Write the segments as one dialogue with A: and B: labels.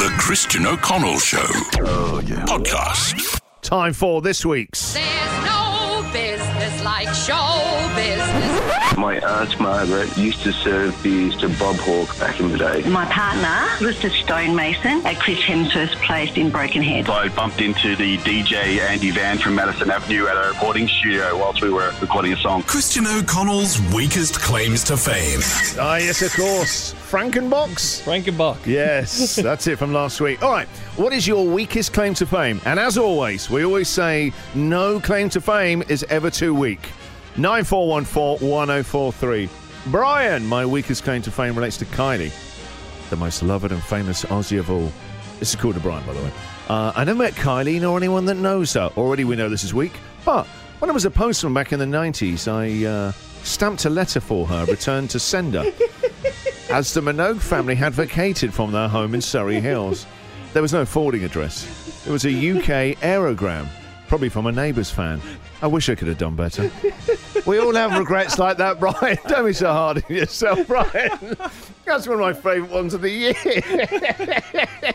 A: The Christian O'Connell Show. Oh, yeah. Podcast.
B: Time for this week's.
C: There's like show business.
D: My aunt Margaret used to serve beers to Bob Hawke back in the day.
E: My partner was the stonemason at Chris Hemsworth's place in Brokenhead.
F: I bumped into the DJ Andy Van from Madison Avenue at a recording studio whilst we were recording a song.
A: Christian O'Connell's weakest claims to fame.
B: Ah, yes, of course. Frankenbox?
G: Frankenbox.
B: Yes, that's it from last week. All right, what is your weakest claim to fame? And as always, we always say no claim to fame is ever too weak. 9414 1043. Brian, my weakest claim to fame relates to Kylie, the most loved and famous Aussie of all. This is called to Brian, by the way. Uh, I never met Kylie nor anyone that knows her. Already we know this is weak, but when I was a postman back in the 90s, I uh, stamped a letter for her, returned to sender, as the Minogue family had vacated from their home in Surrey Hills. There was no forwarding address. It was a UK aerogram, probably from a neighbour's fan. I wish I could have done better. We all have regrets like that, Brian. Don't be so hard on yourself, Brian. That's one of my favourite ones of the year.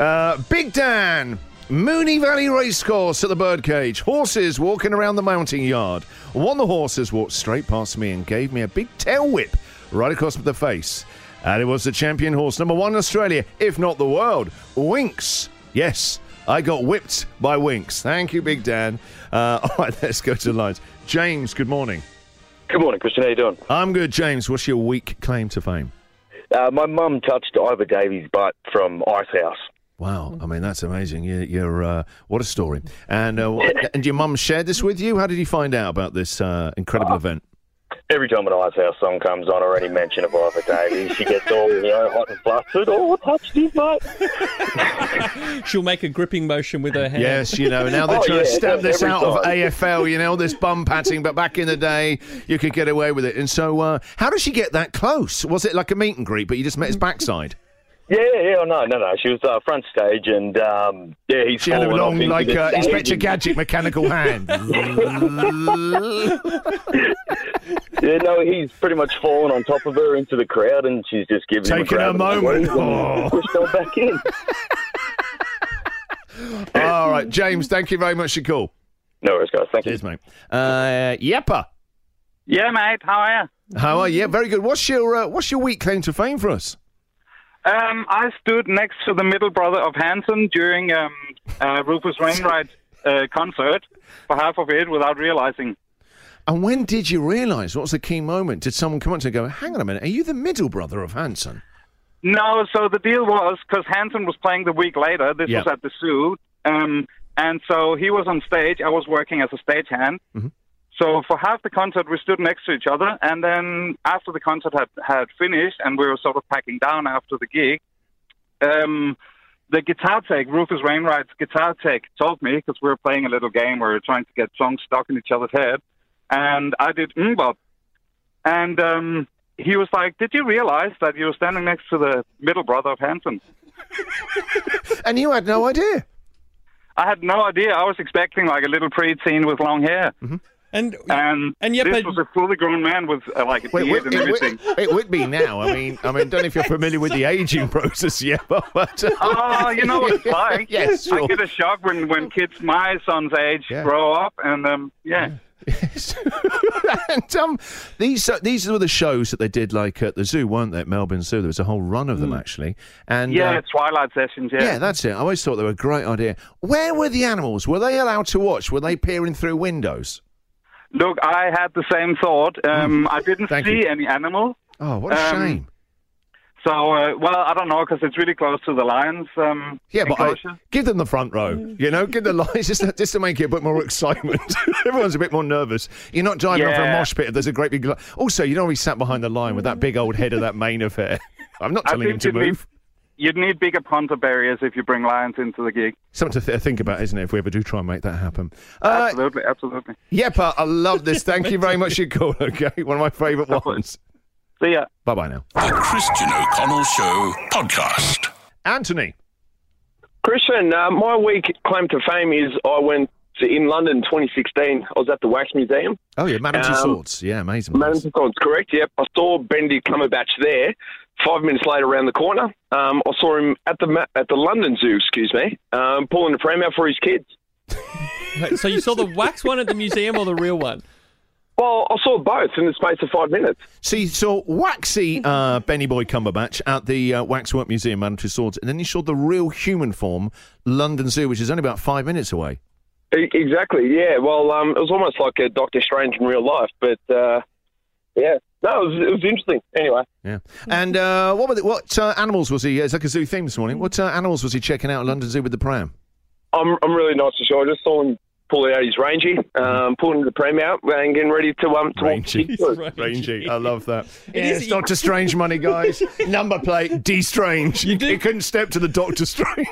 B: Uh, Big Dan, Moonee Valley Racecourse at the Birdcage. Horses walking around the mounting yard. One of the horses walked straight past me and gave me a big tail whip right across the face. And it was the champion horse, number one in Australia, if not the world, Winx. Yes, I got whipped by Winx. Thank you, Big Dan. Uh, all right, let's go to the lines. James, good morning.
D: Good morning, Christian. How you doing?
B: I'm good, James. What's your weak claim to fame?
D: Uh, my mum touched Iva Davies' butt from Icehouse.
B: Wow, I mean that's amazing. You, you're uh, what a story. And uh, and your mum shared this with you. How did you find out about this uh, incredible event?
D: Every time an Icehouse song comes on or any mention of Iva Davies, she gets all you know hot and flustered. Oh, I touched his butt.
G: She'll make a gripping motion with her hand.
B: Yes, you know now they're
D: Oh,
B: trying to
D: yeah,
B: stamp this
D: every
B: out of. AFL. You know this bum patting, but back in the day you could get away with it. And so, uh, how did she get that close? Was it like a meet and greet, but you just met his backside?
D: Yeah, yeah, no, no, no. She was uh, front stage, and um, yeah, he's
B: She had a long, like
D: the
B: uh,
D: stage
B: Inspector Gadget mechanical hand.
D: Yeah, no, he's pretty much fallen on top of her into the crowd, and she's just giving him a
B: Taking
D: grab
B: a
D: and
B: moment.
D: squeeze and
B: Oh.
D: pushed on back in.
B: All right, James. Thank you very much for your call.
D: No worries, guys. Thank you.
B: Cheers, mate. Uh, Yeppa.
H: Yeah, mate. How are you?
B: How are you? Yeah, very good. What's your uh, What's your weak claim to fame for us?
H: Um, I stood next to the middle brother of Hanson during um, uh, Rufus Wainwright's uh, concert for half of it without realizing.
B: And when did you realise? What was the key moment? Did someone come up to you and go, "Hang on a minute, are you the middle brother of Hanson?"
H: No, so the deal was because Hanson was playing the week later. This was at the Zoo, um, and so he was on stage. I was working as a stagehand.
B: Mhm.
H: So for half the concert, we stood next to each other, and then after the concert had, had finished, and we were sort of packing down after the gig, um, the guitar tech, Rufus Wainwright's guitar tech, told me because we were playing a little game where we were trying to get songs stuck in each other's head, and I did MMMBop, and um, he was like, "Did you realize that you were standing next to the middle brother of Hanson?"
B: And you had no idea.
H: I had no idea. I was expecting like a little preteen with long hair,
G: And
H: and
G: And yet,
H: this
G: but-
H: was a fully grown man with uh, like a
B: Wait,
H: beard
B: wait,
H: and
B: it,
H: everything.
B: would, it would be now. I mean, I mean, don't know if you're familiar with the aging process yet, but uh,
H: Oh, you know what it's like.
B: Yes,
H: I get a shock when when kids my son's age
B: Yeah.
H: grow up, and um, yeah.
B: and um, these uh, these were the shows that they did like at the zoo, weren't they? At Melbourne Zoo, there was a whole run of them actually. And
H: Mm. Yeah,
B: uh,
H: Twilight sessions. Yeah.
B: yeah, that's it. I always thought they were a great idea. Where were the animals? Were they allowed to watch? Were they peering through windows?
H: Look, I had the same thought. Um, I didn't
B: Mm.
H: See
B: you.
H: any animals.
B: Oh, what a
H: Um,
B: shame.
H: So, uh, well, I don't know because it's really close to the lions. Um,
B: Yeah, but I, give them the front row. You know, give the Lions just to, just to make it a bit more excitement. Everyone's a bit more nervous. You're not driving off a
H: Yeah.
B: mosh pit if there's a great big. li- Also, you don't want to be sat behind the line with that big old head of that main affair. I'm not telling him to
H: you'd need-
B: move.
H: You'd need bigger punter barriers if you bring lions into the gig.
B: Something to th- think about, isn't it? If we ever do try and make that happen. Uh,
H: Absolutely, absolutely.
B: Yeppa, I love this. Thank you very much for your call. Okay, one of my favourite ones.
H: See ya.
B: Bye bye now,
A: The Christian O'Connell Show podcast.
B: Anthony.
I: Christian, uh, my weak claim to fame is I went to, in London 2016. I was at the Wax Museum.
B: Oh yeah, Madame
I: Um,
B: Tussauds. Yeah, amazing.
I: Madam Tussauds, correct? Yep. I saw Bendy Cumberbatch there. five minutes later, around the corner, um, I saw him at the at the London Zoo. Excuse me, um, pulling the pram out for his kids.
G: So you saw the wax one at the museum or the real one?
I: Well, I saw both in the space of five minutes.
B: So you saw waxy uh, Benny Boy Cumberbatch at the uh, Waxwork Museum, Mandatory Swords, and then you saw the real human form, London Zoo, which is only about five minutes away.
I: E- Exactly. Yeah. Well, um, it was almost like a Doctor Strange in real life, but uh, yeah, no, it was, it was interesting. Anyway,
B: Yeah. And uh, what were the, what uh, animals was he? It's like a zoo theme this morning. What uh, animals was he checking out at London Zoo with the pram?
I: I'm I'm really not so sure. I just saw him pull out his rangy, um, pulling the pram out, and getting ready to um to walk
B: Rangy.
I: the kids.
B: Rangy. I love that.
G: It
B: yeah,
G: is-
B: it's Doctor Strange money, guys. Number plate D Strange.
G: You do-
B: He couldn't step to the Doctor Strange.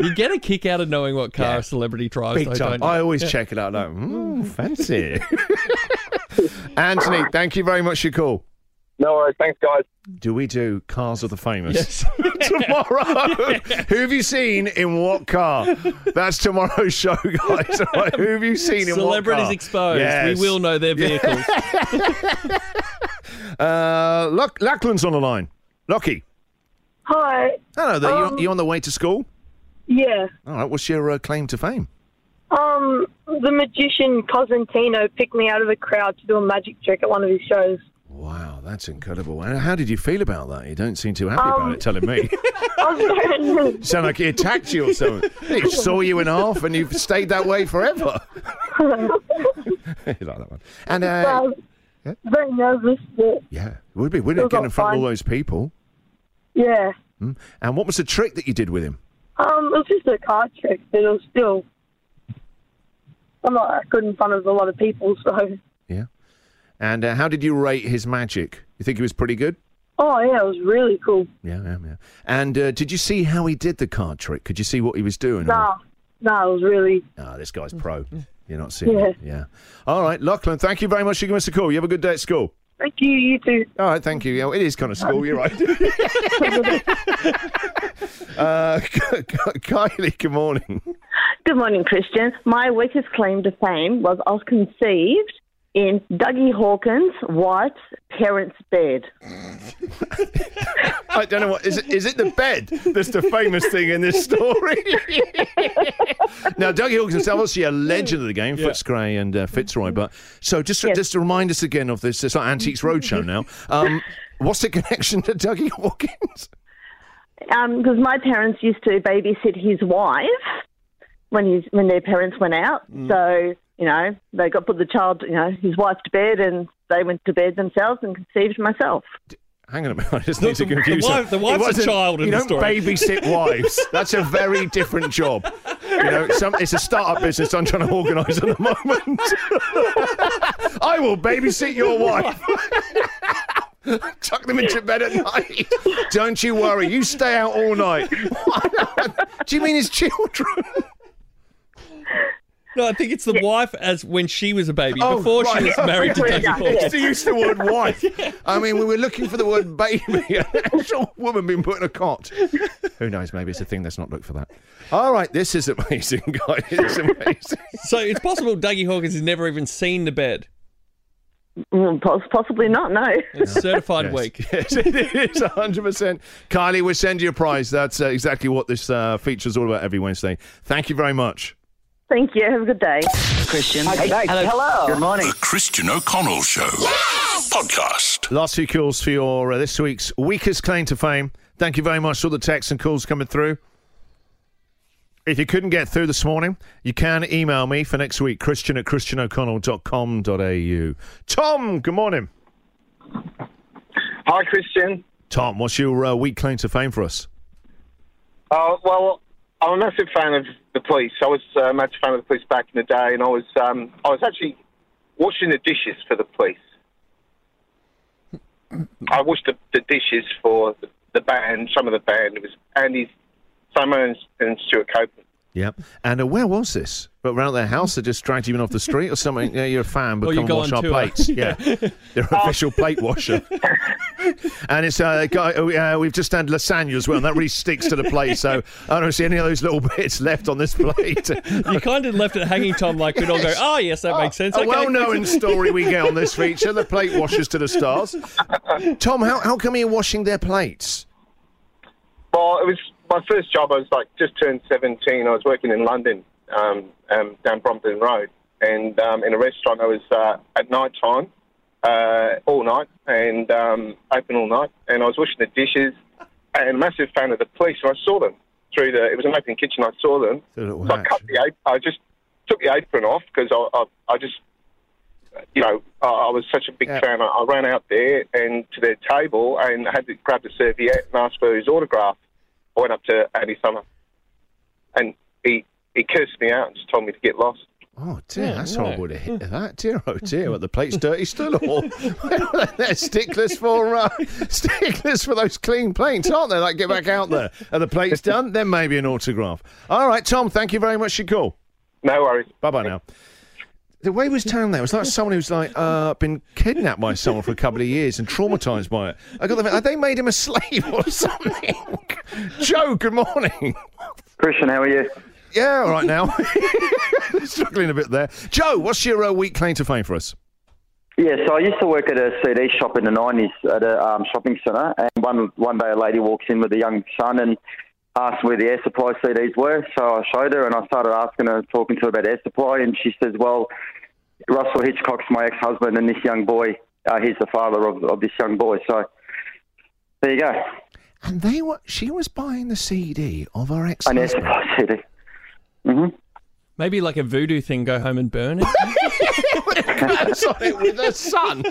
G: You get a kick out of knowing what car
B: Yeah.
G: a celebrity drives,
B: Big
G: though,
B: time.
G: don't you?
B: I always check it out. Like, mm, fancy. Anthony, thank you very much for your call.
I: No worries. Thanks, guys.
B: Do we do Cars of the Famous?
G: Yes.
B: tomorrow. Who have you seen in what car? That's tomorrow's show, guys. All right, Who have you seen in what car?
G: Celebrities
B: car?
G: exposed.
B: Yes.
G: We will know their vehicles.
B: Uh, Lock- Lachlan's on the line. Lockie.
J: Hi.
B: Hello there.
J: Um,
B: you, you on the way to school?
J: Yeah.
B: All right. What's your uh, claim to fame?
J: Um, the magician Cosentino picked me out of the crowd to do a magic trick at one of his shows.
B: Wow, that's incredible. And how did you feel about that? You don't seem too happy about
J: Um,
B: it, telling me.
J: I was
B: You sound like he attacked you or something. He saw you in half and you've stayed that way forever. you like that one. And, uh,
J: um, very nervous,
B: yeah, it would be, wouldn't it, getting in front of all those people?
J: yeah.
B: Hmm? And what was the trick that you did with him?
J: Um, it was just a card trick, but it was still. I'm not that good in front of a lot of people, so.
B: Yeah. And uh, how did you rate his magic? You think he was pretty good?
J: Oh yeah, it was really cool.
B: Yeah, yeah, yeah. And uh, did you see how he did the card trick? Could you see what he was doing?
J: Nah, nah, it was really.
B: Ah, this guy's pro. You're not seeing
J: Yeah.
B: it. Yeah. All right, Lachlan, thank you very much for giving us a call. You have a good day at school.
J: Thank you. You too.
B: All right, thank you. Yeah, it is kind of school. You're right. uh, Kylie, good morning.
K: Good morning, Christian. My weakest claim to fame was I was conceived in Dougie Hawkins' wife's parents' bed.
B: I don't know what is it. Is it the bed that's the famous thing in this story? now, Dougie Hawkins is obviously a legend of the game, Footscray and uh, Fitzroy. But so just just to remind us again of this, it's like Antiques Roadshow now. Um, what's the connection to Dougie Hawkins?
K: Because Um, my parents used to babysit his wife when his when their parents went out.
B: Mm.
K: So you know they got put the child, you know, his wife to bed, and they went to bed themselves and conceived myself.
B: Hang on a minute, I just need to
G: the-
B: confuse
G: the wife- the wife's a
B: wasn't-
G: child in
B: You
G: the
B: don't
G: story.
B: babysit wives. That's a very different job. You know, some, it's a start-up business I'm trying to organise at the moment. I will babysit your wife. Tuck them into bed at night. Don't you worry. You stay out all night. Do you mean his children?
G: No, I think it's the wife as when she was a baby,
B: Oh,
G: before
B: right.
G: she was married to Dougie
B: I
G: Hawkins.
B: used use the word wife. I mean, we were looking for the word baby. An actual woman being put in a cot. Who knows? Maybe it's a thing. Let's not look for that. All right, this is amazing, guys. It's amazing.
G: So it's possible Dougie Hawkins has never even seen the bed.
K: Possibly not. No.
G: It's certified
B: Yes.
G: weak.
B: Yes, it is 100%. Kylie, we'll send you a prize. That's uh, exactly what this uh, feature is all about every Wednesday. Thank you very much.
K: Thank you. Have a good day.
L: Christian. Hello. hello. Good morning.
A: The Christian O'Connell Show. Podcast.
B: Last few calls for your uh, this week's weakest claim to fame. Thank you very much for all the texts and calls coming through. If you couldn't get through this morning, you can email me for next week, christian at christianoconnell.com.au. Tom, good morning.
M: Hi, Christian.
B: Tom, what's your uh, weak claim to fame for us?
M: Uh, well, I'm a massive fan of the police. I was uh, a massive fan of the police back in the day, and I was um, I was actually washing the dishes for the police. I washed the, the dishes for the, band, some of the band. It was Andy Simon and, and Stewart Copeland.
B: Yep. And uh, where was this? But around their house, they just dragged you in off the street or something. Yeah, you're a fan, but
G: Or you
B: come and wash our
G: tour.
B: plates. Yeah, their official plate washer. and it's uh, guy. Uh, we've just had lasagna as well, and that really sticks to the plate. So I don't see any of those little bits left on this plate.
G: You kind of left it hanging, Tom, like we'd all go, oh, yes, that makes sense.
B: A
G: Okay.
B: well-known story we get on this feature: the plate washers to the stars. Tom, how how come you're washing their plates?
M: Well, it was my first job. I was like just turned 17. I was working in London, um, um, down Brompton Road, and um, in a restaurant. I was uh, at night time, uh, all night, and um, open all night. And I was washing the dishes, and a massive fan of the police. And I saw them through the. It was an open kitchen. I saw them.
B: So
M: I cut the apron. I just took the apron off because I, I, I just, you know, I, I was such a big fan. I, I ran out there and to their table and had to grab the serviette and ask for his autograph. I went up to Andy Summer, and he he cursed me out and just told me to get lost.
B: Oh dear,
M: Yeah,
B: that's
M: no.
B: horrible to hit that. Dear, oh dear, what the plate's dirty still, or they're sticklers for uh, sticklers for those clean plates, aren't they? Like get back out there. Are the plates done? Then maybe an autograph. All right, Tom, thank you very much for your call.
M: No worries.
B: Bye bye now. The way he was telling that it was like someone who's like uh, been kidnapped by someone for a couple of years and traumatized by it. I got the they made him a slave or something? Joe, good morning.
N: Christian, how are you?
B: Yeah, all right now. Struggling a bit there. Joe, what's your uh, weak claim to fame for us?
N: Yeah, so I used to work at a CD shop in the nineties at a um, shopping centre, and one one day a lady walks in with a young son and asks where the Air Supply CDs were. So I showed her, and I started asking her, talking to her about Air Supply, and she says, "Well, Russell Hitchcock's my ex-husband, and this young boy, uh, he's the father of, of this young boy." So there you go.
B: And they were. She was buying the CD of her ex.
N: An Air Supply CD. Mm-hmm.
G: Maybe like a voodoo thing, go home and burn it.
B: That's on it with her son.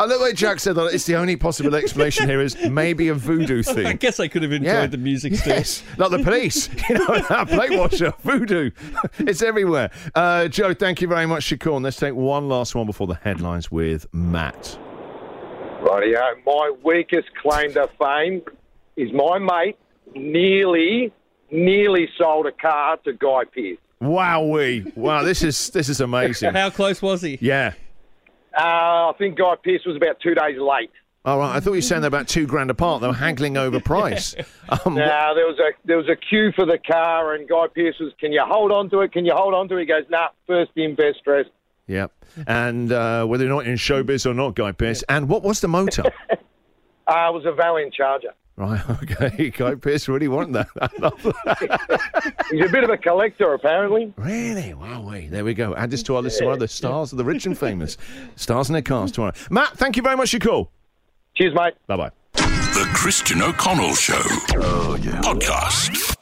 B: I love what Jack said. That it's the only possible explanation here is maybe a voodoo thing.
G: I guess I could have enjoyed
B: Yeah.
G: the music still.
B: Yes, like the police. You know, that plate washer, voodoo. It's everywhere. Uh, Joe, thank you very much for. And Let's take one last one before the headlines with Matt.
O: Rightio. My weakest claim to fame is my mate nearly, nearly sold a car to Guy Pearce.
B: Wowee! Wow, this is this is amazing.
G: How close was he?
B: Yeah.
O: Uh, I think Guy Pearce was about two days late.
B: All right. I thought you were saying they're about two grand apart. They were haggling over price. Um,
O: Now there was a there was a queue for the car, and Guy Pearce was, "Can you hold on to it? Can you hold on to it?" He goes, "Nah, first in, best dressed."
B: Yep. And uh, whether you're not in showbiz or not, Guy Pearce. And what was the motor?
O: Uh, it was a Valiant Charger.
B: Right. Okay. Guy Pearce really wanted that.
O: He's a bit of a collector, apparently.
B: Really? Wow. Wait. There we go. Add this to our list of other stars of the rich and famous. Stars in their cars tomorrow. Matt, thank you very much for your call.
O: Cheers, mate.
B: Bye bye.
A: The Christian O'Connell Show. Oh, yeah. Podcast.